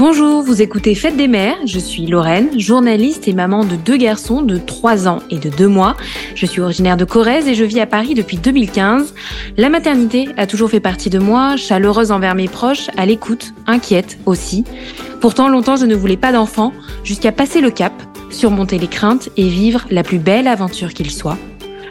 Bonjour, vous écoutez Fête des mères, je suis Lorraine, journaliste et maman de deux garçons de 3 ans et de 2 mois. Je suis originaire de Corrèze et je vis à Paris depuis 2015. La maternité a toujours fait partie de moi, chaleureuse envers mes proches, à l'écoute, inquiète aussi. Pourtant, longtemps je ne voulais pas d'enfant, jusqu'à passer le cap, surmonter les craintes et vivre la plus belle aventure qu'il soit.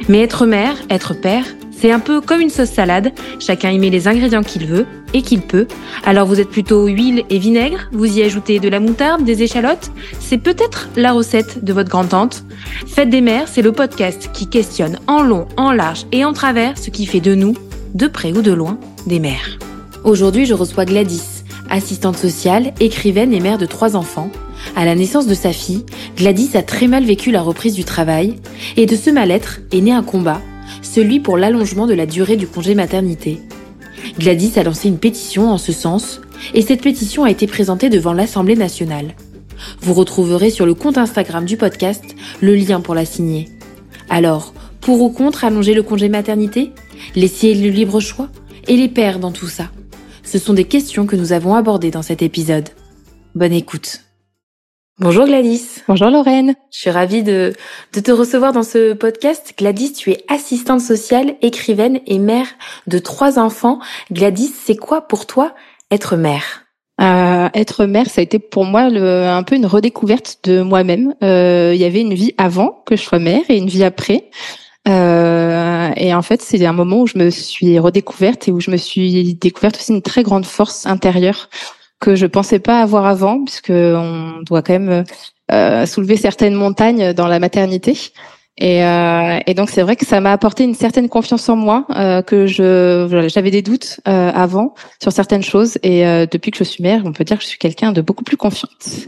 Mais être mère, être père, c'est un peu comme une sauce salade, chacun y met les ingrédients qu'il veut et qu'il peut. Alors vous êtes plutôt huile et vinaigre, vous y ajoutez de la moutarde, des échalotes, c'est peut-être la recette de votre grand-tante. Fête des mères, c'est le podcast qui questionne en long, en large et en travers ce qui fait de nous, de près ou de loin, des mères. Aujourd'hui, je reçois Gladys, assistante sociale, écrivaine et mère de trois enfants. À la naissance de sa fille, Gladys a très mal vécu la reprise du travail, et de ce mal-être est né un combat celui pour l'allongement de la durée du congé maternité. Gladys a lancé une pétition en ce sens, et cette pétition a été présentée devant l'Assemblée nationale. Vous retrouverez sur le compte Instagram du podcast le lien pour la signer. Alors, pour ou contre allonger le congé maternité Laisser le libre choix Et les pères dans tout ça? Ce sont des questions que nous avons abordées dans cet épisode. Bonne écoute. Bonjour Gladys. Bonjour Lorraine. Je suis ravie de, de te recevoir dans ce podcast. Gladys, tu es assistante sociale, écrivaine et mère de trois enfants. Gladys, c'est quoi pour toi être mère? Euh, être mère, ça a été pour moi le, un peu une redécouverte de moi-même. Euh, il y avait une vie avant que je sois mère et une vie après. Euh, et en fait, c'est un moment où je me suis redécouverte et où je me suis découverte aussi une très grande force intérieure que je pensais pas avoir avant, puisque on doit quand même euh, soulever certaines montagnes dans la maternité. Et, euh, et donc c'est vrai que ça m'a apporté une certaine confiance en moi, euh, que je j'avais des doutes euh, avant sur certaines choses, et euh, depuis que je suis mère, on peut dire que je suis quelqu'un de beaucoup plus confiante.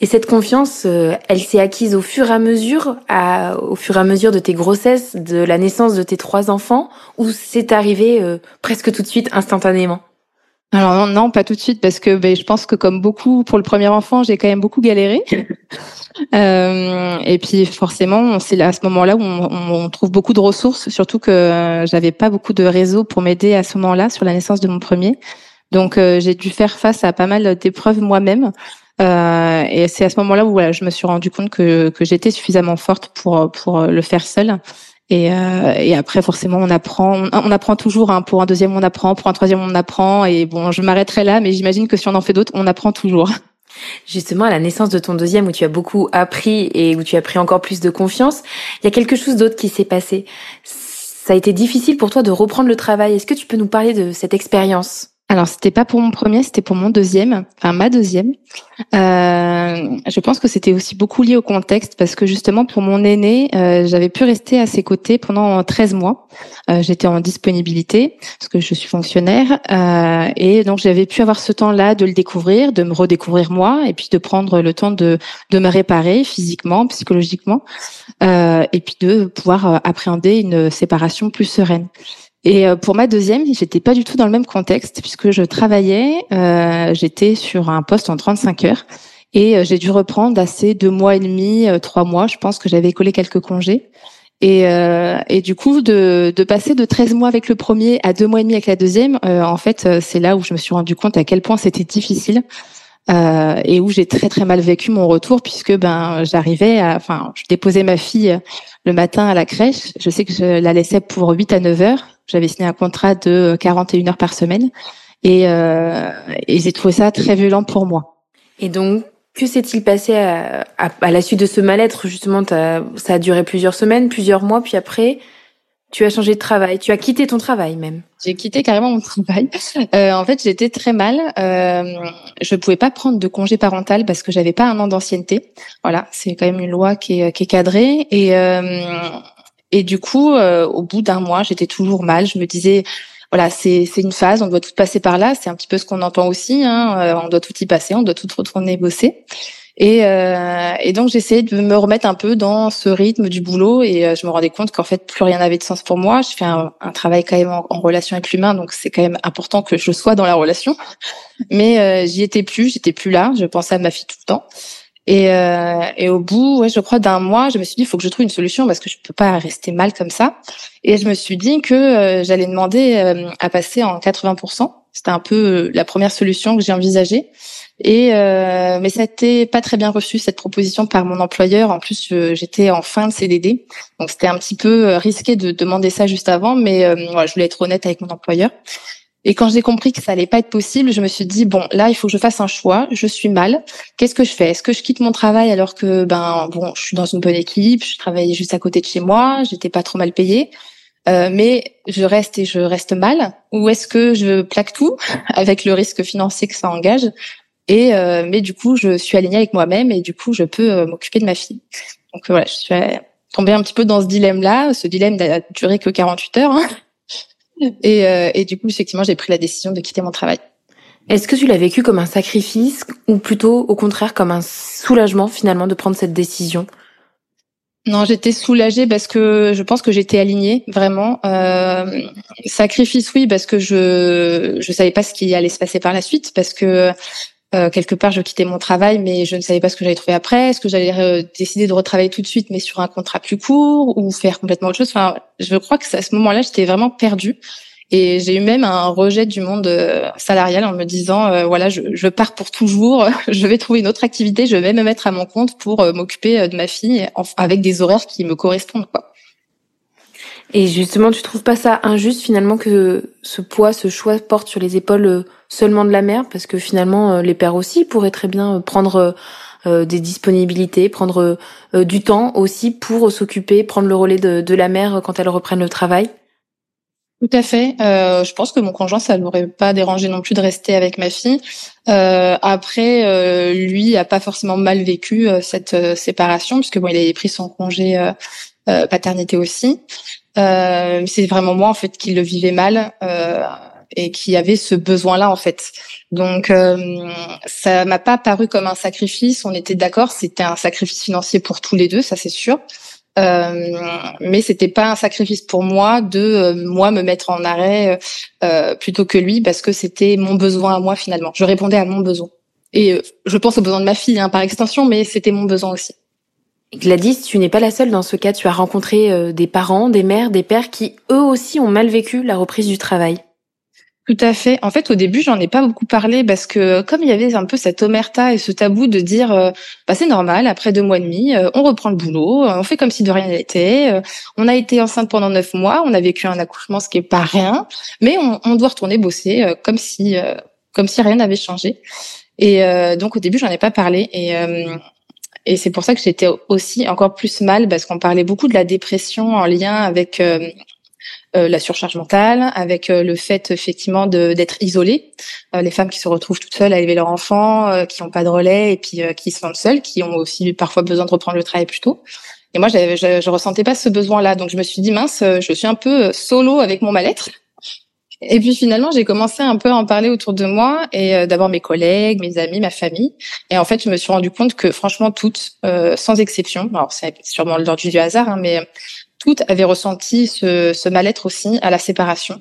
Et cette confiance, euh, elle s'est acquise au fur et à mesure, à, au fur et à mesure de tes grossesses, de la naissance de tes trois enfants, ou c'est arrivé presque tout de suite, instantanément? Alors non, pas tout de suite parce que ben, je pense que comme beaucoup pour le premier enfant, j'ai quand même beaucoup galéré. euh, et puis forcément, c'est à ce moment-là où on, on, trouve beaucoup de ressources, surtout que euh, j'avais pas beaucoup de réseau pour m'aider à ce moment-là sur la naissance de mon premier. Donc euh, j'ai dû faire face à pas mal d'épreuves moi-même. Euh, et c'est à ce moment-là où voilà, je me suis rendu compte que, que j'étais suffisamment forte pour pour le faire seule. Et, euh, et, après, forcément, on apprend, on, apprend toujours. Hein. Pour un deuxième, on apprend. Pour un troisième, on apprend. Et bon, je m'arrêterai là, mais j'imagine que si on en fait d'autres, on apprend toujours. Justement, à la naissance de ton deuxième, où tu as beaucoup appris et où tu as pris encore plus de confiance, il y a quelque chose d'autre qui s'est passé. Ça a été difficile pour toi de reprendre le travail. Est-ce que tu peux nous parler de cette expérience? Alors, c'était pas pour mon premier, c'était pour mon deuxième, enfin ma deuxième. Euh, je pense que c'était aussi beaucoup lié au contexte parce que justement pour mon aîné, euh, j'avais pu rester à ses côtés pendant 13 mois. Euh, J'étais en disponibilité parce que je suis fonctionnaire euh, et donc j'avais pu avoir ce temps-là de le découvrir, de me redécouvrir moi et puis de prendre le temps de de me réparer physiquement, psychologiquement euh, et puis de pouvoir appréhender une séparation plus sereine. Et euh, pour ma deuxième, j'étais pas du tout dans le même contexte puisque je travaillais, euh, j'étais sur un poste en 35 heures et euh, j'ai dû reprendre assez deux mois et demi, trois mois. Je pense que j'avais collé quelques congés. Et, et du coup, de, de, passer de 13 mois avec le premier à deux mois et demi avec la deuxième, en fait, c'est là où je me suis rendu compte à quel point c'était difficile. Euh, et où j'ai très très mal vécu mon retour puisque ben j'arrivais enfin je déposais ma fille le matin à la crèche je sais que je la laissais pour 8 à 9 heures j'avais signé un contrat de 41 heures par semaine et, euh, et j'ai trouvé ça très violent pour moi. Et donc, que s'est-il passé à, à, la suite de ce mal-être? Justement, ça a duré plusieurs semaines, plusieurs mois, puis après, tu as changé de travail, tu as quitté ton travail même. J'ai quitté carrément mon travail. Euh, en fait, j'étais très mal. Euh, je pouvais pas prendre de congé parental parce que j'avais pas un an d'ancienneté. Voilà, c'est quand même une loi qui est, qui est cadrée. Et, euh, et du coup, euh, au bout d'un mois, j'étais toujours mal. Je me disais, voilà, c'est une phase, on doit tout passer par là. C'est un petit peu ce qu'on entend aussi. Hein, euh, on doit tout y passer, on doit tout retourner bosser. Et, euh, et donc j'essayais de me remettre un peu dans ce rythme du boulot et euh, je me rendais compte qu'en fait plus rien n'avait de sens pour moi. Je fais un, un travail quand même en, relation avec l'humain, donc c'est quand même important que je sois dans la relation. Mais j'y étais plus, j'étais plus là. Je pensais à ma fille tout le temps. Et, euh, et au bout, ouais, je crois d'un mois, je me suis dit, il faut que je trouve une solution parce que je peux pas rester mal comme ça. Et je me suis dit que euh, j'allais demander euh, à passer en 80%, C'était un peu la première solution que j'ai envisagée. Et euh, mais ça n'était pas très bien reçu cette proposition par mon employeur. En plus, j'étais en fin de CDD, donc c'était un petit peu risqué de demander ça juste avant. Mais je voulais être honnête avec mon employeur. Et quand j'ai compris que ça allait pas être possible, je me suis dit bon, là, il faut que je fasse un choix. Je suis mal. Qu'est-ce que je fais? Est-ce que je quitte mon travail alors que ben bon, je suis dans une bonne équipe, je travaillais juste à côté de chez moi, j'étais pas trop mal payée, euh, mais je reste et je reste mal? Ou est-ce que je plaque tout avec le risque financier que ça engage? Et euh, mais du coup, je suis alignée avec moi-même et du coup, je peux euh, m'occuper de ma fille. Donc voilà, je suis tombée un petit peu dans ce dilemme-là. Ce dilemme n'a duré que 48 heures. Hein. Et, euh, et du coup, effectivement, j'ai pris la décision de quitter mon travail. Est-ce que tu l'as vécu comme un sacrifice ou plutôt au contraire comme un soulagement finalement de prendre cette décision? Non, j'étais soulagée parce que je pense que j'étais alignée vraiment. Euh, sacrifice, oui, parce que je je savais pas ce qui allait se passer par la suite, parce que euh, quelque part, je quittais mon travail, mais je ne savais pas ce que j'allais trouver après. Est-ce que j'allais euh, décider de retravailler tout de suite, mais sur un contrat plus court, ou faire complètement autre chose? Enfin, je crois que à ce moment-là, j'étais vraiment perdue. Et j'ai eu même un rejet du monde euh, salarial en me disant, voilà, je, je, pars pour toujours, je vais trouver une autre activité, je vais me mettre à mon compte pour m'occuper de ma fille avec des horaires qui me correspondent. Quoi. Et justement, tu trouves pas ça injuste finalement que ce poids, ce choix porte sur les épaules euh, seulement de la mère Parce que finalement, euh, les pères aussi pourraient très bien euh, prendre des disponibilités, prendre du temps aussi pour s'occuper, prendre le relais de, de, la mère quand elle reprenne le travail. Tout à fait. Euh, je pense que mon conjoint, ça l'aurait pas dérangé non plus de rester avec ma fille. Euh, après, euh, lui a pas forcément mal vécu cette séparation puisque bon, il avait pris son congé paternité aussi. Euh, c'est vraiment moi en fait qui le vivais mal euh, et qui avait ce besoin-là en fait. Donc euh, ça m'a pas paru comme un sacrifice. On était d'accord, c'était un sacrifice financier pour tous les deux, ça c'est sûr. Euh, mais c'était pas un sacrifice pour moi de euh, moi me mettre en arrêt euh, plutôt que lui parce que c'était mon besoin à moi finalement. Je répondais à mon besoin et je pense aux besoins de ma fille hein, par extension, mais c'était mon besoin aussi. Gladys, tu n'es pas la seule dans ce cas. Tu as rencontré euh, des parents, des mères, des pères qui eux aussi ont mal vécu la reprise du travail. Tout à fait. En fait, au début, j'en ai pas beaucoup parlé parce que comme il y avait un peu cette omerta et ce tabou de dire, euh, bah, c'est normal, après deux mois et demi, euh, on reprend le boulot, on fait comme si de rien n'était. on a été enceinte pendant neuf mois, on a vécu un accouchement, ce qui est pas rien, mais on, on doit retourner bosser comme si, comme si rien n'avait changé. Et donc au début, j'en ai pas parlé. Et et c'est pour ça que j'étais aussi encore plus mal parce qu'on parlait beaucoup de la dépression en lien avec euh, euh, la surcharge mentale, avec euh, le fait effectivement d'être isolée, les femmes qui se retrouvent toutes seules à élever leurs enfants, qui n'ont pas de relais et puis qui se sentent seules, qui ont aussi parfois besoin de reprendre le travail plus tôt. Et moi, je, je ressentais pas ce besoin-là, donc je me suis dit mince, je suis un peu solo avec mon mal-être. Et puis finalement, j'ai commencé un peu à en parler autour de moi et euh, d'abord mes collègues, mes amis, ma famille. Et en fait, je me suis rendu compte que franchement toutes, euh, sans exception, alors c'est sûrement l'ordre du hasard, hein, mais toutes avaient ressenti ce, ce mal-être aussi à la séparation.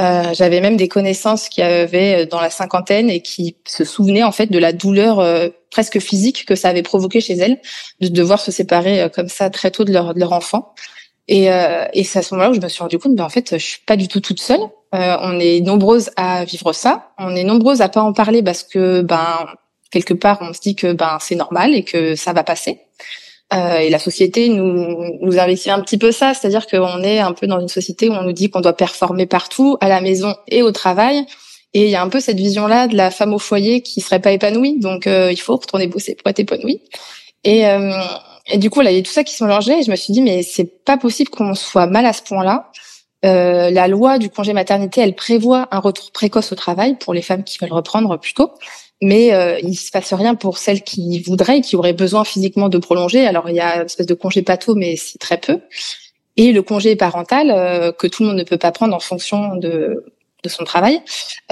Euh, J'avais même des connaissances qui avaient dans la cinquantaine et qui se souvenaient en fait de la douleur euh, presque physique que ça avait provoqué chez elles de devoir se séparer comme ça très tôt de leur, de leur enfant. Et, et c'est à ce moment-là où je me suis rendu compte, ben en fait, je suis pas du tout toute seule. Euh, on est nombreuses à vivre ça. On est nombreuses à pas en parler parce que ben quelque part on se dit que ben c'est normal et que ça va passer. Euh, et la société nous nous investit un petit peu ça, c'est-à-dire qu'on est un peu dans une société où on nous dit qu'on doit performer partout, à la maison et au travail. Et il y a un peu cette vision-là de la femme au foyer qui serait pas épanouie, donc euh, il faut retourner bosser pour être épanouie. Et, et du coup, là, il y a tout ça qui sont mélangés. Et je me suis dit, mais c'est pas possible qu'on soit mal à ce point-là. Euh, la loi du congé maternité, elle prévoit un retour précoce au travail pour les femmes qui veulent reprendre plus tôt, mais euh, il se passe rien pour celles qui voudraient, qui auraient besoin physiquement de prolonger. Alors il y a une espèce de congé pato, mais c'est très peu. Et le congé parental euh, que tout le monde ne peut pas prendre en fonction de de son travail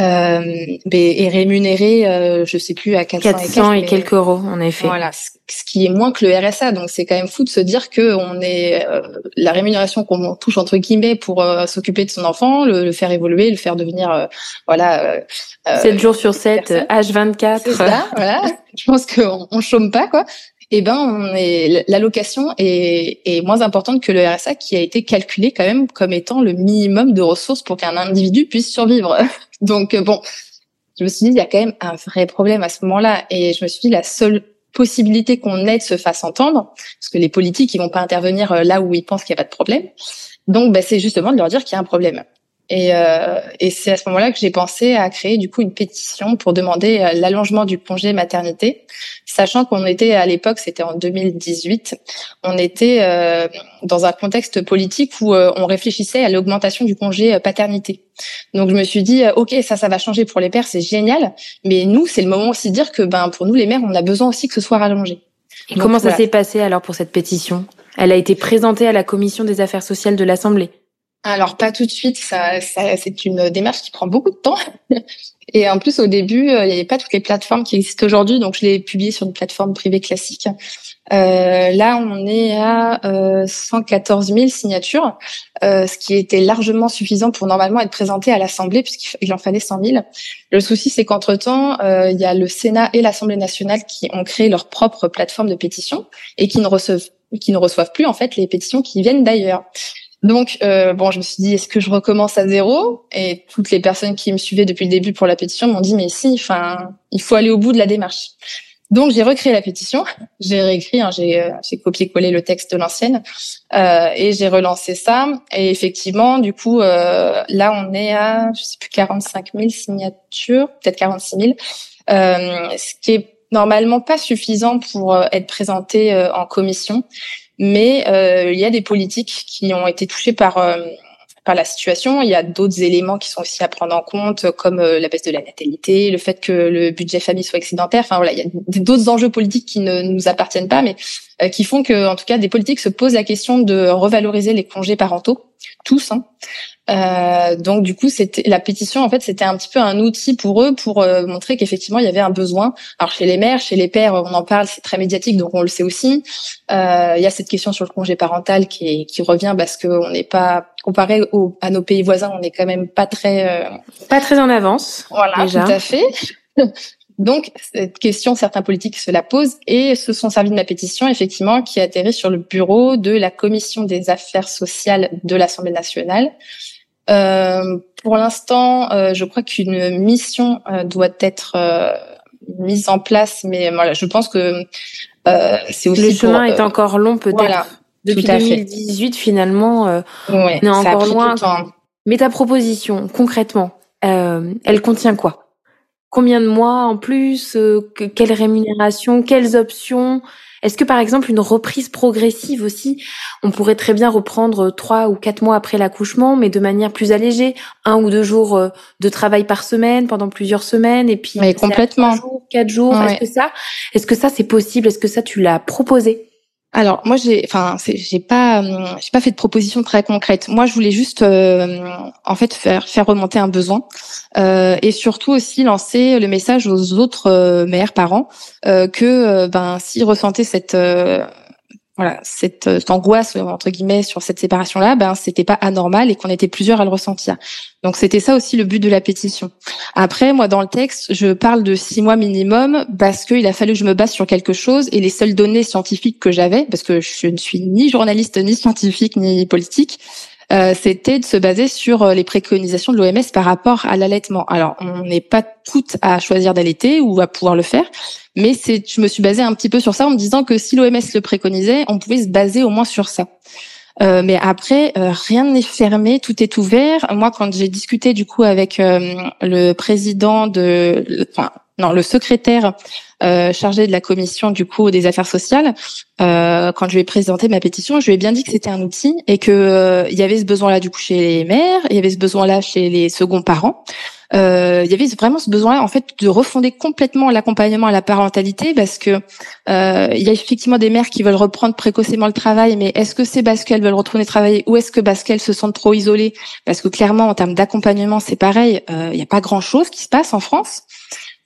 euh, est rémunéré, euh, je sais plus à 400, 400 et, quelques, euros en effet. Voilà, ce qui est moins que le RSA. Donc c'est quand même fou de se dire que on est euh, la rémunération qu'on touche entre guillemets pour euh, s'occuper de son enfant, le, faire évoluer, le faire devenir euh, voilà 7 jours sur 7, H24. C'est ça, voilà. Je pense qu'on on chôme pas quoi. Eh ben, on est, l'allocation est, est moins importante que le RSA qui a été calculé quand même comme étant le minimum de ressources pour qu'un individu puisse survivre. Donc bon, je me suis dit il y a quand même un vrai problème à ce moment-là et je me suis dit la seule possibilité qu'on aide se fasse entendre, parce que les politiques ils vont pas intervenir euh, là où ils pensent qu'il n'y a pas de problème. Donc, bah, c'est justement de leur dire qu'il y a un problème. Et, euh, et c'est à ce moment-là que j'ai pensé à créer du coup une pétition pour demander euh, l'allongement du congé maternité, sachant qu'on était à l'époque, c'était en 2018, on était euh, dans un contexte politique où euh, on réfléchissait à l'augmentation du congé paternité. Donc je me suis dit, ok, ça, ça va changer pour les pères, c'est génial, mais nous, c'est le moment aussi de dire que ben pour nous les mères, on a besoin aussi que ce soit rallongé. Et comment ça s'est passé alors pour cette pétition? Elle a été présentée à la commission des affaires sociales de l'Assemblée. Alors pas tout de suite, ça, c'est une démarche qui prend beaucoup de temps. Et en plus au début, euh, il n'y avait pas toutes les plateformes qui existent aujourd'hui, donc je l'ai publié sur une plateforme privée classique. Euh, là, on est à euh, 114 000 signatures, euh, ce qui était largement suffisant pour normalement être présenté à l'Assemblée, puisqu'il en fallait 100 000. Le souci, c'est qu'entre-temps, il y a le Sénat et l'Assemblée nationale qui ont créé leur propre plateforme de pétition et qui ne reçoivent qui ne reçoivent plus en fait les pétitions qui viennent d'ailleurs. Donc, euh, bon, je me suis dit, est-ce que je recommence à zéro? Et toutes les personnes qui me suivaient depuis le début pour la pétition m'ont dit, mais si, enfin, il faut aller au bout de la démarche. Donc, j'ai recréé la pétition, j'ai réécrit, hein, j'ai, euh, copié-collé le texte de l'ancienne euh, et j'ai relancé ça. Et effectivement, du coup, euh, là, on est à, je sais plus, 45 000 signatures, peut-être 46 000, euh, ce qui est normalement pas suffisant pour euh, être présenté en commission mais euh, il y a des politiques qui ont été touchées par euh, par la situation. Il y a d'autres éléments qui sont aussi à prendre en compte, comme euh, la baisse de la natalité, le fait que le budget famille soit excédentaire. Enfin voilà, il y a d'autres enjeux politiques qui ne nous appartiennent pas, mais qui font que, en tout cas, des politiques se posent la question de revaloriser les congés parentaux, tous. Hein. Euh, donc du coup, c'était la pétition. En fait, c'était un petit peu un outil pour eux pour euh, montrer qu'effectivement il y avait un besoin. Alors chez les mères, chez les pères, on en parle, c'est très médiatique, donc on le sait aussi. Euh, il y a cette question sur le congé parental qui, qui revient parce qu'on n'est pas comparé à nos pays voisins, on n'est quand même pas très euh, pas très en avance. Voilà, tout à fait. Donc, cette question, certains politiques se la posent et se sont servis de ma pétition, effectivement, qui a atterri sur le bureau de la Commission des affaires sociales de l'Assemblée nationale. Euh, pour l'instant, euh, je crois qu'une mission euh, doit être euh, mise en place, mais voilà, je pense que c'est aussi le chemin est encore long peut-être. Voilà, Depuis 2018, finalement, on est encore loin. Mais ta proposition, concrètement, elle contient quoi? Combien de mois en plus Quelle rémunération Quelles options? Est-ce que par exemple une reprise progressive aussi, on pourrait très bien reprendre trois ou quatre mois après l'accouchement, mais de manière plus allégée, un ou deux jours euh, de travail par semaine pendant plusieurs semaines, et puis mais complètement. jours, quatre jours? Est-ce que ça, est-ce que ça c'est possible? Est-ce que ça tu l'as proposé? Alors moi j'ai, enfin j'ai pas, j'ai pas fait de proposition très concrète. Moi je voulais juste euh, en fait faire remonter un besoin euh, et surtout aussi lancer le message aux autres euh, parents euh, que ben s'ils ressentaient cette voilà cette, cette, angoisse entre guillemets sur cette séparation là ben c'était pas anormal et qu'on était plusieurs à le ressentir. Donc c'était ça aussi le but de la pétition. Après moi dans le texte je parle de six mois minimum parce qu'il a fallu que je me base sur quelque chose et les seules données scientifiques que j'avais parce que je ne suis ni journaliste ni scientifique ni politique euh, c'était de se baser sur euh, les préconisations de l'OMS par rapport à l'allaitement. Alors, on n'est pas toutes à choisir d'allaiter ou à pouvoir le faire, mais c'est, je me suis basée un petit peu sur ça en me disant que si l'OMS le préconisait, on pouvait se baser au moins sur ça. Euh, mais après, euh, rien n'est fermé, tout est ouvert. Moi, quand j'ai discuté du coup avec le président de, enfin, non, le secrétaire euh, chargé de la commission du coup des affaires sociales, euh, quand je lui ai présenté ma pétition, je lui ai bien dit que c'était un outil et que euh, il y avait ce besoin-là du coup chez les mères, il y avait ce besoin-là chez les seconds parents. Euh, il y avait vraiment ce besoin en fait de refonder complètement l'accompagnement à la parentalité parce que euh, il y a effectivement des mères qui veulent reprendre précocement le travail, mais est-ce que c'est parce qu'elles veulent retourner travailler ou est-ce que parce qu'elles se sentent trop isolées? Parce que clairement en termes d'accompagnement c'est pareil, il n'y a pas grand-chose qui se passe en France.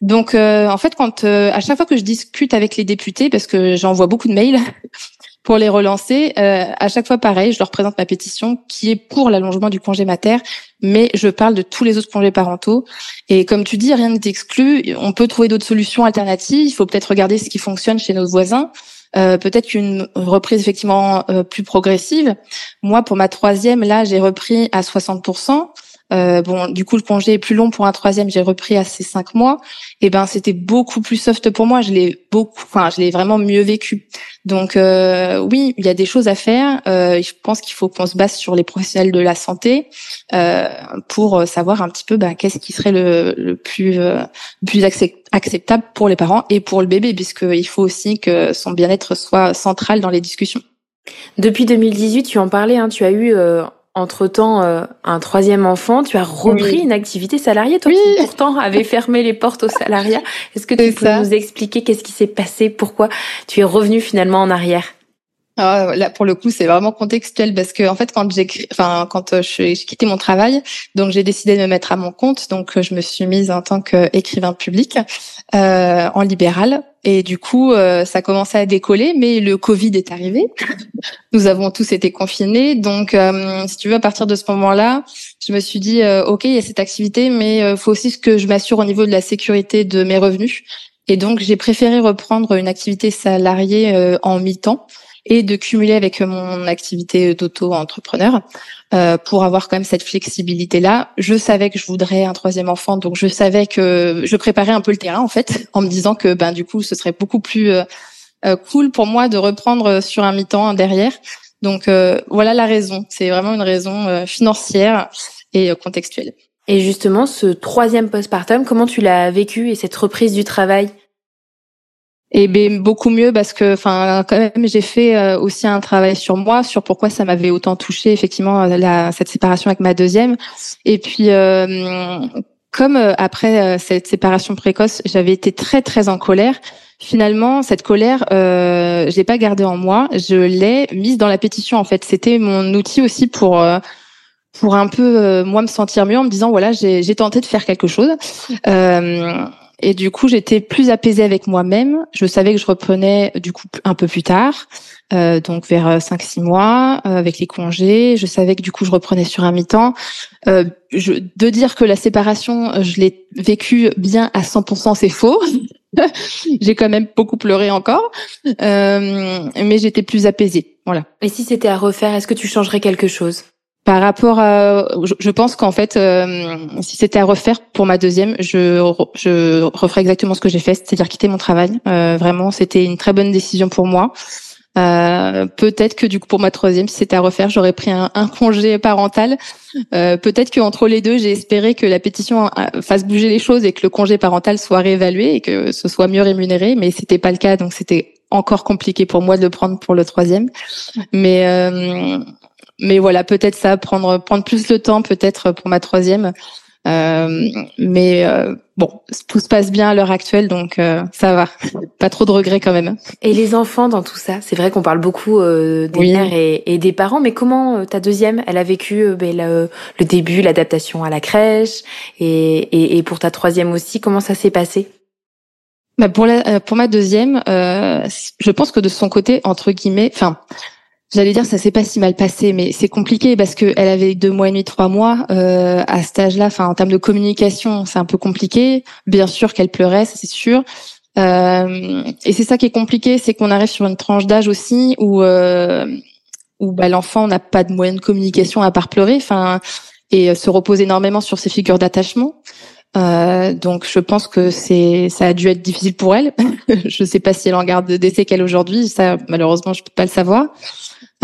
Donc, euh, en fait, quand euh, à chaque fois que je discute avec les députés, parce que j'envoie beaucoup de mails pour les relancer, euh, à chaque fois pareil, je leur présente ma pétition qui est pour l'allongement du congé mater, mais je parle de tous les autres congés parentaux. Et comme tu dis, rien n'est exclu. On peut trouver d'autres solutions alternatives. Il faut peut-être regarder ce qui fonctionne chez nos voisins. peut-être qu'une reprise effectivement plus progressive. Moi, pour ma troisième, là, j'ai repris à 60%. Euh, bon, du coup, le congé est plus long pour un troisième. J'ai repris à ces cinq mois. Et ben, c'était beaucoup plus soft pour moi. Je l'ai beaucoup, enfin, je l'ai vraiment mieux vécu. Donc, euh, oui, il y a des choses à faire. Euh, je pense qu'il faut qu'on se base sur les professionnels de la santé euh, pour savoir un petit peu ben, qu'est-ce qui serait le, le plus, le plus acceptable pour les parents et pour le bébé, puisqu'il faut aussi que son bien-être soit central dans les discussions. Depuis 2018, tu en parlais, hein, tu as eu entre-temps euh, un troisième enfant, tu as repris une activité salariée, toi qui pourtant avais fermé les portes au salariat. Est-ce que tu peux nous expliquer qu'est-ce qui s'est passé, pourquoi tu es revenu finalement en arrière? Ah, là, pour le coup, c'est vraiment contextuel parce que en fait, quand j'ai, enfin, quand euh, j'ai quitté mon travail, donc j'ai décidé de me mettre à mon compte. Donc, euh, je me suis mise en tant qu'écrivain public euh, en libéral. Et du coup, euh, ça commençait à décoller, mais le Covid est arrivé. Nous avons tous été confinés. Donc, si tu veux, à partir de ce moment-là, je me suis dit, OK, il y a cette activité, mais faut aussi que je m'assure au niveau de la sécurité de mes revenus. Et donc, j'ai préféré reprendre une activité salariée en mi-temps et de cumuler avec mon activité d'auto-entrepreneur euh, pour avoir quand même cette flexibilité-là. Je savais que je voudrais un troisième enfant, donc je savais que je préparais un peu le terrain en fait, en me disant que ben du coup ce serait beaucoup plus euh, euh, cool pour moi de reprendre sur un mi-temps derrière. Donc voilà la raison. C'est vraiment une raison financière et contextuelle. Et justement, ce troisième postpartum, comment tu l'as vécu et cette reprise du travail? Et ben beaucoup mieux parce que enfin quand même j'ai fait euh, aussi un travail sur moi sur pourquoi ça m'avait autant touché effectivement euh, la, cette séparation avec ma deuxième. Et puis euh, comme après cette séparation précoce j'avais été très très en colère finalement cette colère euh, je l'ai pas gardée en moi je l'ai mise dans la pétition en fait. C'était mon outil aussi pour pour un peu moi me sentir mieux en me disant voilà j'ai tenté de faire quelque chose. Euh, et du coup, j'étais plus apaisée avec moi-même. Je savais que je reprenais du coup un peu plus tard, euh, donc vers 5-6 euh, mois, euh, avec les congés. Je savais que du coup, je reprenais sur un mi-temps. Euh, de dire que la séparation, je l'ai vécue bien à 100%, c'est faux. J'ai quand même beaucoup pleuré encore, mais j'étais plus apaisée. Voilà. Et si c'était à refaire, est-ce que tu changerais quelque chose? Par rapport à, je pense qu'en fait, euh, si c'était à refaire pour ma deuxième, je, je referais exactement ce que j'ai fait, c'est-à-dire quitter mon travail. Euh, vraiment, c'était une très bonne décision pour moi. Euh, peut-être que du coup pour ma troisième, si c'était à refaire, j'aurais pris un, un, congé parental. Euh, peut-être qu'entre les deux, j'ai espéré que la pétition fasse bouger les choses et que le congé parental soit réévalué et que ce soit mieux rémunéré, mais c'était pas le cas, donc c'était encore compliqué pour moi de le prendre pour le troisième. Mais euh, mais voilà, peut-être ça, prendre prendre plus le temps, peut-être pour ma troisième. Euh, mais euh, bon, tout se passe bien à l'heure actuelle, donc euh, ça va. Pas trop de regrets quand même. Et les enfants dans tout ça, c'est vrai qu'on parle beaucoup des mères et, des parents, mais comment ta deuxième, elle a vécu ben, le, le, début, l'adaptation à la crèche, et, et, et, pour ta troisième aussi, comment ça s'est passé? Bah pour la, pour ma deuxième, je pense que de son côté, entre guillemets, enfin J'allais dire ça s'est pas si mal passé, mais c'est compliqué parce que elle avait deux mois et demi, trois mois euh, à cet âge-là. Enfin, en termes de communication, c'est un peu compliqué. Bien sûr qu'elle pleurait, c'est sûr. Euh, et c'est ça qui est compliqué, c'est qu'on arrive sur une tranche d'âge aussi où euh, où bah, l'enfant n'a pas de moyen de communication à part pleurer. Enfin, et se repose énormément sur ses figures d'attachement. Euh, donc je pense que c'est ça a dû être difficile pour elle. je sais pas si elle en garde des séquelles aujourd'hui, ça malheureusement je peux pas le savoir.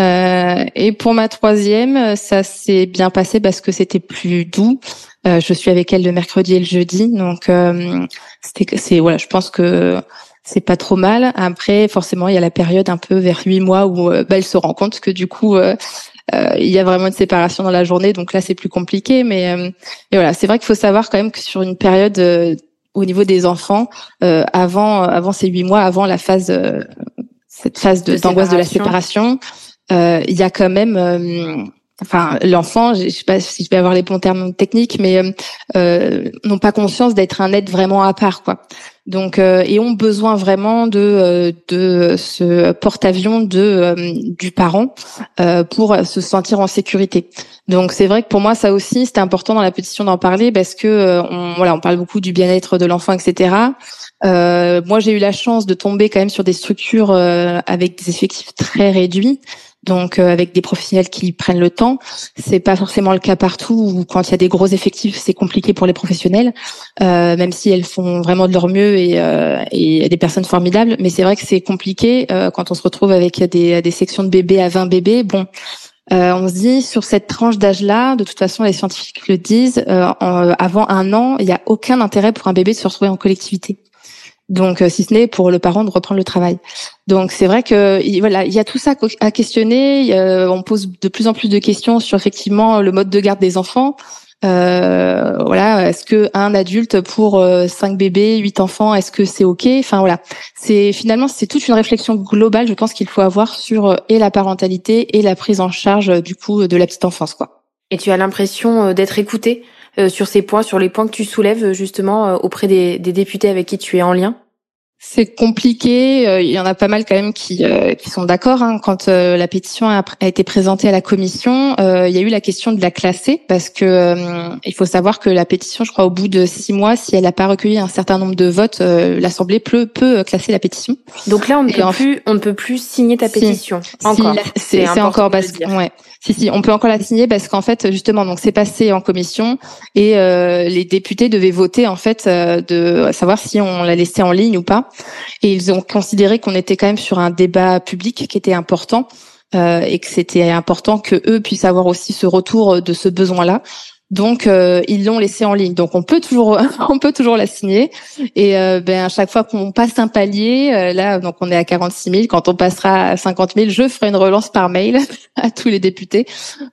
Euh, et pour ma troisième, ça s'est bien passé parce que c'était plus doux. Euh, je suis avec elle le mercredi et le jeudi, donc euh, c'était c'est voilà, je pense que c'est pas trop mal. Après, forcément, il y a la période un peu vers huit mois où bah, elle se rend compte que du coup, euh, il y a vraiment une séparation dans la journée. Donc là, c'est plus compliqué. Mais, mais voilà, c'est vrai qu'il faut savoir quand même que sur une période au niveau des enfants, avant avant ces huit mois, avant la phase cette phase d'angoisse de, la séparation, euh, il y a quand même euh, enfin l'enfant, je sais pas si je vais avoir les bons termes techniques, mais euh, euh n'ont pas conscience d'être un être vraiment à part, quoi. Donc euh, et ont besoin vraiment de euh, de ce porte-avions de du parent pour se sentir en sécurité. Donc c'est vrai que pour moi ça aussi c'était important dans la pétition d'en parler parce que on, voilà on parle beaucoup du bien-être de l'enfant etc. moi j'ai eu la chance de tomber quand même sur des structures avec des effectifs très réduits donc euh, avec des professionnels qui prennent le temps. C'est pas forcément le cas partout où quand il y a des gros effectifs, c'est compliqué pour les professionnels, euh, même si elles font vraiment de leur mieux et, euh, et des personnes formidables. Mais c'est vrai que c'est compliqué quand on se retrouve avec des, sections de bébés à 20 bébés. Bon, on se dit sur cette tranche d'âge-là, de toute façon, les scientifiques le disent, avant un an, il n'y a aucun intérêt pour un bébé de se retrouver en collectivité. Donc, euh, si ce n'est pour le parent de reprendre le travail. Donc, c'est vrai que voilà, il y a tout ça à questionner. on pose de plus en plus de questions sur effectivement le mode de garde des enfants. Euh, voilà, est-ce que un adulte pour euh, cinq bébés, huit enfants, est-ce que c'est ok? Enfin voilà, c'est finalement c'est toute une réflexion globale, je pense qu'il faut avoir sur euh, et la parentalité et la prise en charge du coup de la petite enfance quoi. Et tu as l'impression d'être écouté sur ces points, sur les points que tu soulèves justement auprès des, des députés avec qui tu es en lien? C'est compliqué. Euh, il y en a pas mal quand même qui, euh, qui sont d'accord. Hein. Quand euh, la pétition a, été présentée à la commission, il y a eu la question de la classer parce que il faut savoir que la pétition, je crois, au bout de six mois, si elle n'a pas recueilli un certain nombre de votes, l'Assemblée peut, peut classer la pétition. Donc là, on ne, peut, plus, on ne peut plus signer ta pétition. encore. c'est encore parce que ouais. Si si, on peut encore la signer parce qu'en fait justement donc c'est passé en commission et euh, les députés devaient voter en fait euh, de savoir si on la laissait en ligne ou pas et ils ont considéré qu'on était quand même sur un débat public qui était important euh, et que c'était important que eux puissent avoir aussi ce retour de ce besoin-là. Donc euh, ils l'ont laissé en ligne. Donc on peut toujours on peut toujours la signer. Et euh, ben à chaque fois qu'on passe un palier, euh, là donc on est à 46 000. Quand on passera à 50 000, je ferai une relance par mail à tous les députés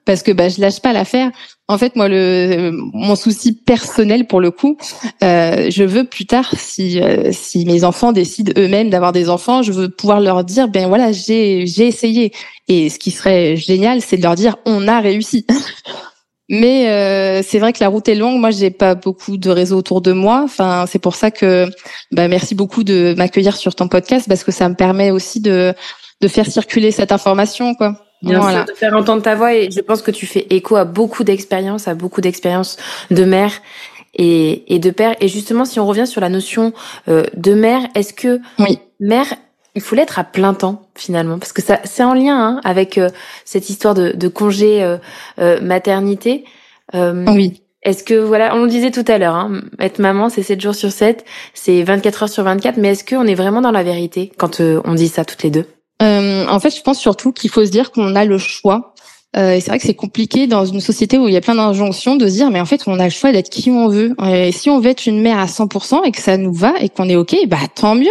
parce que ben je lâche pas l'affaire. En fait, moi, le mon souci personnel pour le coup, je veux plus tard, si si mes enfants décident eux-mêmes d'avoir des enfants, je veux pouvoir leur dire, ben voilà, j'ai j'ai essayé. Et ce qui serait génial, c'est de leur dire, on a réussi. Mais euh, c'est vrai que la route est longue. Moi, j'ai pas beaucoup de réseaux autour de moi. Enfin, c'est pour ça que bah, merci beaucoup de m'accueillir sur ton podcast parce que ça me permet aussi de de faire circuler cette information, quoi. Bien sûr, de faire entendre ta voix et je pense que tu fais écho à beaucoup d'expériences, à beaucoup d'expériences de mère et, et de père. Et justement, si on revient sur la notion euh, de mère, est-ce que oui. mère il faut l'être à plein temps finalement parce que ça c'est en lien hein, avec euh, cette histoire de, de congé euh, euh, maternité. oui. Est-ce que voilà, on le disait tout à l'heure, hein, être maman c'est 7 jours sur 7, c'est 24 heures sur 24, mais est-ce qu'on est vraiment dans la vérité quand on dit ça toutes les deux? En fait, je pense surtout qu'il faut se dire qu'on a le choix euh, et c'est vrai que c'est compliqué dans une société où il y a plein d'injonctions de se dire mais en fait on a le choix d'être qui on veut. Et si on veut être une mère à 100% et que ça nous va et qu'on est ok, bah tant mieux.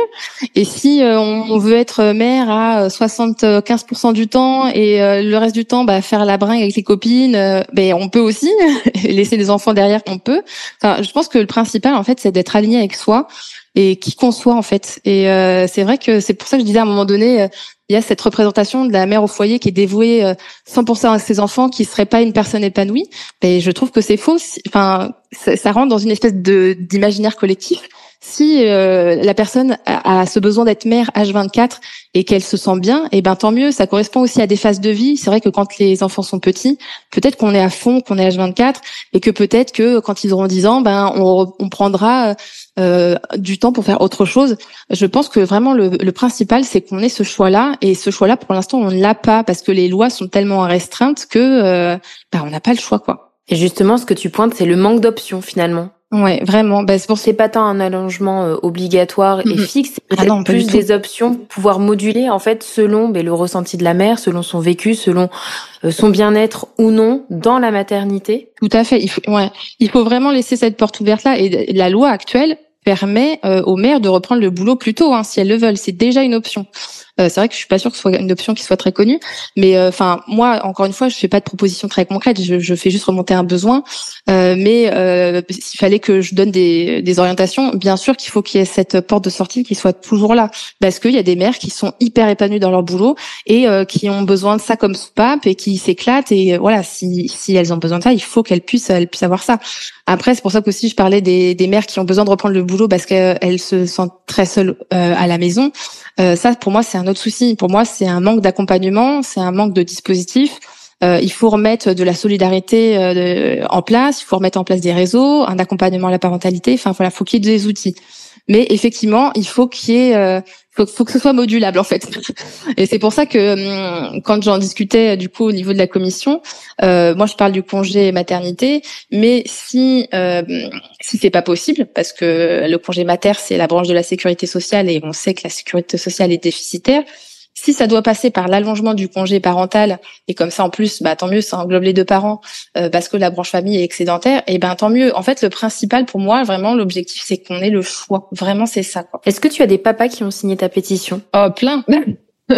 Et si euh, on veut être mère à 75% du temps et euh, le reste du temps bah, faire la bringue avec les copines, ben on peut aussi laisser des enfants derrière, on peut. Enfin, je pense que le principal en fait c'est d'être aligné avec soi et qui qu'on soit en fait. Et c'est vrai que c'est pour ça que je disais à un moment donné, il y a cette représentation de la mère au foyer qui est dévouée 100% euh, à ses enfants, qui serait pas une personne épanouie. Mais je trouve que c'est faux. Enfin, ça, rentre dans une espèce de d'imaginaire collectif. Si euh, la personne a, ce besoin d'être mère H24 et qu'elle se sent bien, et eh ben tant mieux. Ça correspond aussi à des phases de vie. C'est vrai que quand les enfants sont petits, peut-être qu'on est à fond, qu'on est H24, et que peut-être que quand ils auront 10 ans, ben on, on prendra euh, du temps pour faire autre chose. Je pense que vraiment le, le principal, c'est qu'on ait ce choix-là, et ce choix-là, pour l'instant, on ne l'a pas parce que les lois sont tellement restreintes que euh, ben, on n'a pas le choix, quoi. Et justement, ce que tu pointes, c'est le manque d'options finalement. Ouais, vraiment. Bah, c'est pour c'est pas tant un allongement euh, obligatoire et fixe, c'est ah plus des options pouvoir moduler en fait selon ben, le ressenti de la mère, selon son vécu, selon euh, son bien-être ou non dans la maternité. Tout à fait. Il faut, ouais, il faut vraiment laisser cette porte ouverte là. Et la loi actuelle permet aux mères de reprendre le boulot plus tôt, hein, si elles le veulent. C'est déjà une option. Euh, c'est vrai que je suis pas sûre que ce soit une option qui soit très connue, mais euh, enfin moi encore une fois je fais pas de proposition très concrète, je, je fais juste remonter un besoin. Euh, mais s'il fallait que je donne des, des orientations, bien sûr qu'il faut qu'il y ait cette porte de sortie qui soit toujours là, parce qu'il y a des mères qui sont hyper épanouies dans leur boulot et qui ont besoin de ça comme soupape et qui s'éclatent et voilà si si elles ont besoin de ça, il faut qu'elles puissent elles puissent avoir ça. Après c'est pour ça qu'aussi je parlais des, des mères qui ont besoin de reprendre le boulot parce qu'elles se sentent très seules à la maison. ça pour moi c'est un autre souci. Pour moi, c'est un manque d'accompagnement, c'est un manque de dispositifs. Euh, il faut remettre de la solidarité euh, en place, il faut remettre en place des réseaux, un accompagnement à la parentalité. Enfin voilà, faut qu'il y ait des outils. Mais effectivement, il faut qu'il y ait, euh, faut, que ce soit modulable en fait. Et c'est pour ça que hum, quand j'en discutais du coup au niveau de la commission, euh, moi je parle du congé maternité, mais si euh, si c'est pas possible, parce que le congé mater c'est la branche de la sécurité sociale et on sait que la sécurité sociale est déficitaire, si ça doit passer par l'allongement du congé parental et comme ça en plus, bah tant mieux, ça englobe les deux parents euh, parce que la branche famille est excédentaire. Et ben tant mieux. En fait, le principal pour moi, vraiment, l'objectif, c'est qu'on ait le choix. Vraiment, c'est ça. Est-ce que tu as des papas qui ont signé ta pétition? Oh, plein.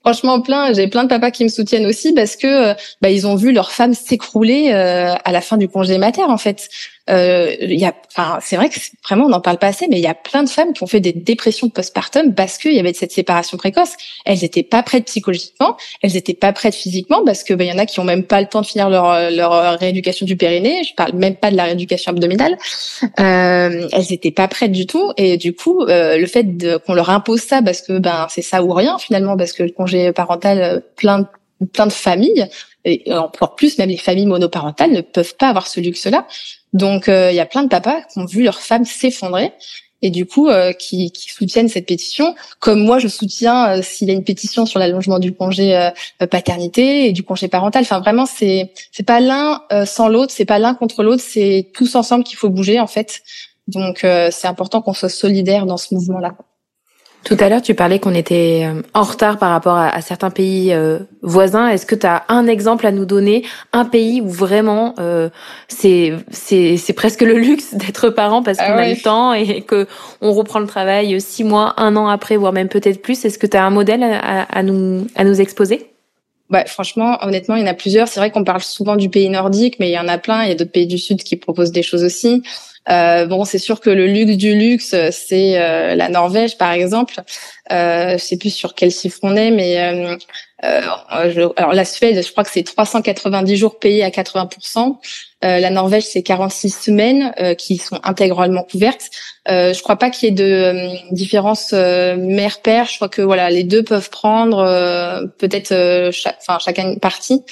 Franchement, plein. J'ai plein de papas qui me soutiennent aussi parce que euh, bah, ils ont vu leur femme s'écrouler euh, à la fin du congé mater, en fait. Euh, il y a, enfin, c'est vrai que vraiment on n'en parle pas assez, mais il y a plein de femmes qui ont fait des dépressions postpartum parce qu'il y avait cette séparation précoce. Elles n'étaient pas prêtes psychologiquement, elles n'étaient pas prêtes physiquement parce que ben, il y en a qui ont même pas le temps de finir leur leur rééducation du périnée. Je parle même pas de la rééducation abdominale. Euh, elles n'étaient pas prêtes du tout et du coup euh, le fait qu'on leur impose ça parce que ben c'est ça ou rien finalement parce que le congé parental euh, plein plein de familles et encore plus même les familles monoparentales ne peuvent pas avoir ce luxe là donc euh, il y a plein de papas qui ont vu leur femme s'effondrer et du coup euh, qui, qui, soutiennent cette pétition. Comme moi, je soutiens euh, s'il y a une pétition sur l'allongement du congé paternité et du congé parental. Enfin vraiment, c'est c'est pas l'un sans l'autre, c'est pas l'un contre l'autre, c'est tous ensemble qu'il faut bouger en fait. Donc c'est important qu'on soit solidaire dans ce mouvement-là. Tout à l'heure, tu parlais qu'on était euh, en retard par rapport à, certains pays euh, voisins. Est-ce que tu as un exemple à nous donner, un pays où vraiment euh, c'est c'est presque le luxe d'être parent parce qu'on ah a le temps et que on reprend le travail six mois, un an après, voire même peut-être plus. Est-ce que tu as un modèle à, à, nous à nous exposer? Bah, franchement, honnêtement, il y en a plusieurs. C'est vrai qu'on parle souvent du pays nordique, mais il y en a plein. Il y a d'autres pays du Sud qui proposent des choses aussi. Euh, bon, c'est sûr que le luxe du luxe, c'est euh, la Norvège, par exemple. Euh, je sais plus sur quel chiffre on est, mais euh, euh alors la Suède, je crois que c'est 390 jours payés à 80%. Euh, la Norvège, c'est 46 semaines qui sont intégralement couvertes. Euh, je crois pas qu'il y ait de différence mère-père. Je crois que voilà, les deux peuvent prendre peut-être, chaque, chacun une partie.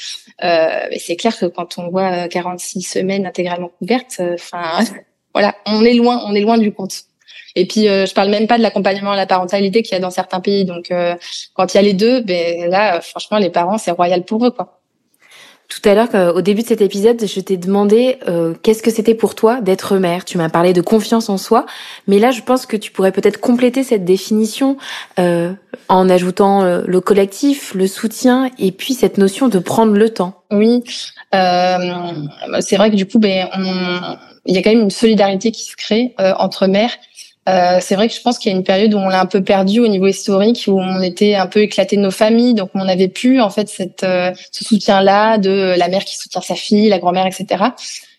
mais c'est clair que quand on voit 46 semaines intégralement couvertes, enfin voilà, on est loin, on est loin du compte. Et puis, euh, je parle même pas de l'accompagnement à la parentalité qu'il y a dans certains pays. Donc, euh, quand il y a les deux, ben là, franchement, les parents, c'est royal pour eux, quoi. Tout à l'heure, au début de cet épisode, je t'ai demandé euh, qu'est-ce que c'était pour toi d'être mère? Tu m'as parlé de confiance en soi, mais là, je pense que tu pourrais peut-être compléter cette définition en ajoutant le collectif, le soutien, et puis cette notion de prendre le temps. Oui, c'est vrai que du coup, ben, on il y a quand même une solidarité qui se crée euh, entre mères. Euh, c'est vrai que je pense qu'il y a une période où on l'a un peu perdu au niveau historique, où on était un peu éclaté de nos familles, donc on n'avait plus en fait cette, euh, ce soutien-là de la mère qui soutient sa fille, la grand-mère, etc.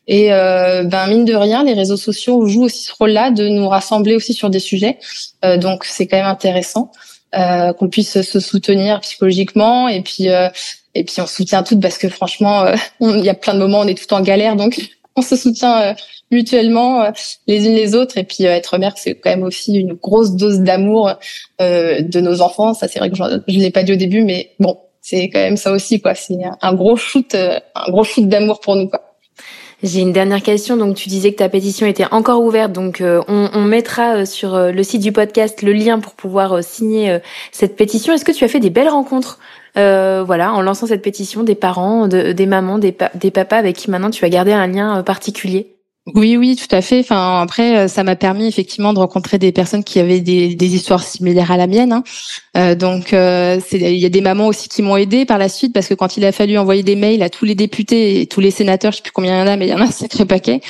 Et euh, ben mine de rien, les réseaux sociaux jouent aussi ce rôle-là de nous rassembler aussi sur des sujets. Euh, donc c'est quand même intéressant euh, qu'on puisse se soutenir psychologiquement et puis et puis on soutient toutes parce que franchement, il y a plein de moments où on est tout en galère, donc on se soutient euh, mutuellement euh, les unes les autres. Et puis euh, être mère, c'est quand même aussi une grosse dose d'amour de nos enfants. Ça, c'est vrai que je ne l'ai pas dit au début, mais bon, c'est quand même ça aussi, quoi. C'est un gros shoot, un gros shoot d'amour pour nous, quoi. J'ai une dernière question. Donc, tu disais que ta pétition était encore ouverte. Donc, on, on, mettra sur le site du podcast le lien pour pouvoir signer cette pétition. Est-ce que tu as fait des belles rencontres euh, voilà, en lançant cette pétition, des parents, des mamans, des, papas avec qui maintenant tu as gardé un lien euh, particulier Oui, oui, tout à fait. Enfin, après, euh, ça m'a permis effectivement de rencontrer des personnes qui avaient des, des histoires similaires à la mienne. Hein. Euh, donc, euh, il y a des mamans aussi qui m'ont aidé par la suite parce que quand il a fallu envoyer des mails à tous les députés et tous les sénateurs, je sais plus combien il y en a, mais il y en a un sacré paquet.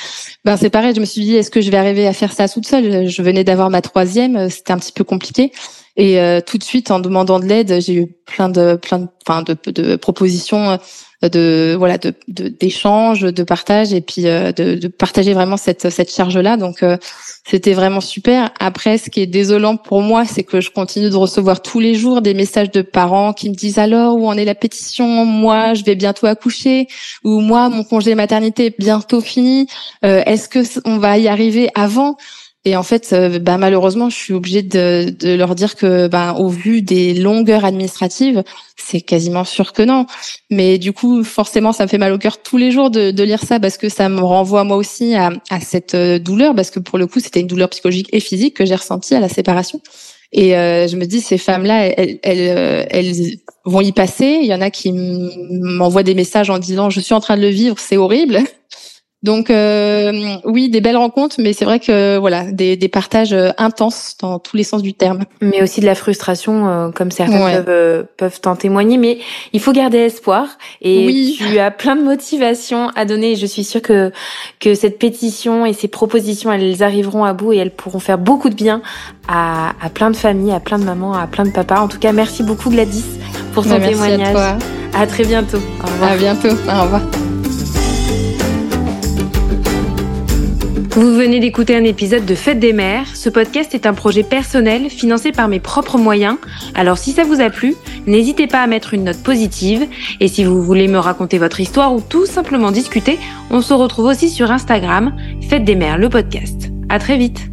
Ben c'est pareil. Je me suis dit, est-ce que je vais arriver à faire ça toute seule? Je venais d'avoir ma troisième, c'était un petit peu compliqué. Et tout de suite, en demandant de l'aide, j'ai eu plein de, plein de, enfin, de, de propositions de voilà de d'échange, de, partage et puis euh, de, de, partager vraiment cette cette charge là. Donc euh, c'était vraiment super. Après, ce qui est désolant pour moi, c'est que je continue de recevoir tous les jours des messages de parents qui me disent alors où en est la pétition? Moi, je vais bientôt accoucher ou moi, mon congé maternité est bientôt fini. Euh, est-ce que on va y arriver avant? Et en fait, euh, bah, malheureusement, je suis obligée de, de leur dire que, bah, au vu des longueurs administratives, c'est quasiment sûr que non. Mais du coup, forcément, ça me fait mal au cœur tous les jours de, de lire ça parce que ça me renvoie moi aussi à, à cette euh, douleur parce que pour le coup, c'était une douleur psychologique et physique que j'ai ressentie à la séparation. Et euh, je me dis, ces femmes-là, elles, elles, elles, vont y passer. Il y en a qui m'envoient des messages en disant, je suis en train de le vivre, c'est horrible. Donc euh, oui, des belles rencontres, mais c'est vrai que voilà, des, des, partages euh, intenses dans tous les sens du terme. Mais aussi de la frustration, euh, comme certains peuvent peuvent en témoigner. Mais il faut garder espoir et oui. tu as plein de motivation à donner. je suis sûre que que cette pétition et ces propositions, elles arriveront à bout et elles pourront faire beaucoup de bien à, à plein de familles, à plein de mamans, à plein de papas. En tout cas, merci beaucoup Gladys pour ton témoignage. À, toi. à très bientôt. Au revoir. À bientôt. Au revoir. Vous venez d'écouter un épisode de Fête des mères. Ce podcast est un projet personnel financé par mes propres moyens. Alors si ça vous a plu, n'hésitez pas à mettre une note positive. Et si vous voulez me raconter votre histoire ou tout simplement discuter, on se retrouve aussi sur Instagram, Fête des mères, le podcast. À très vite.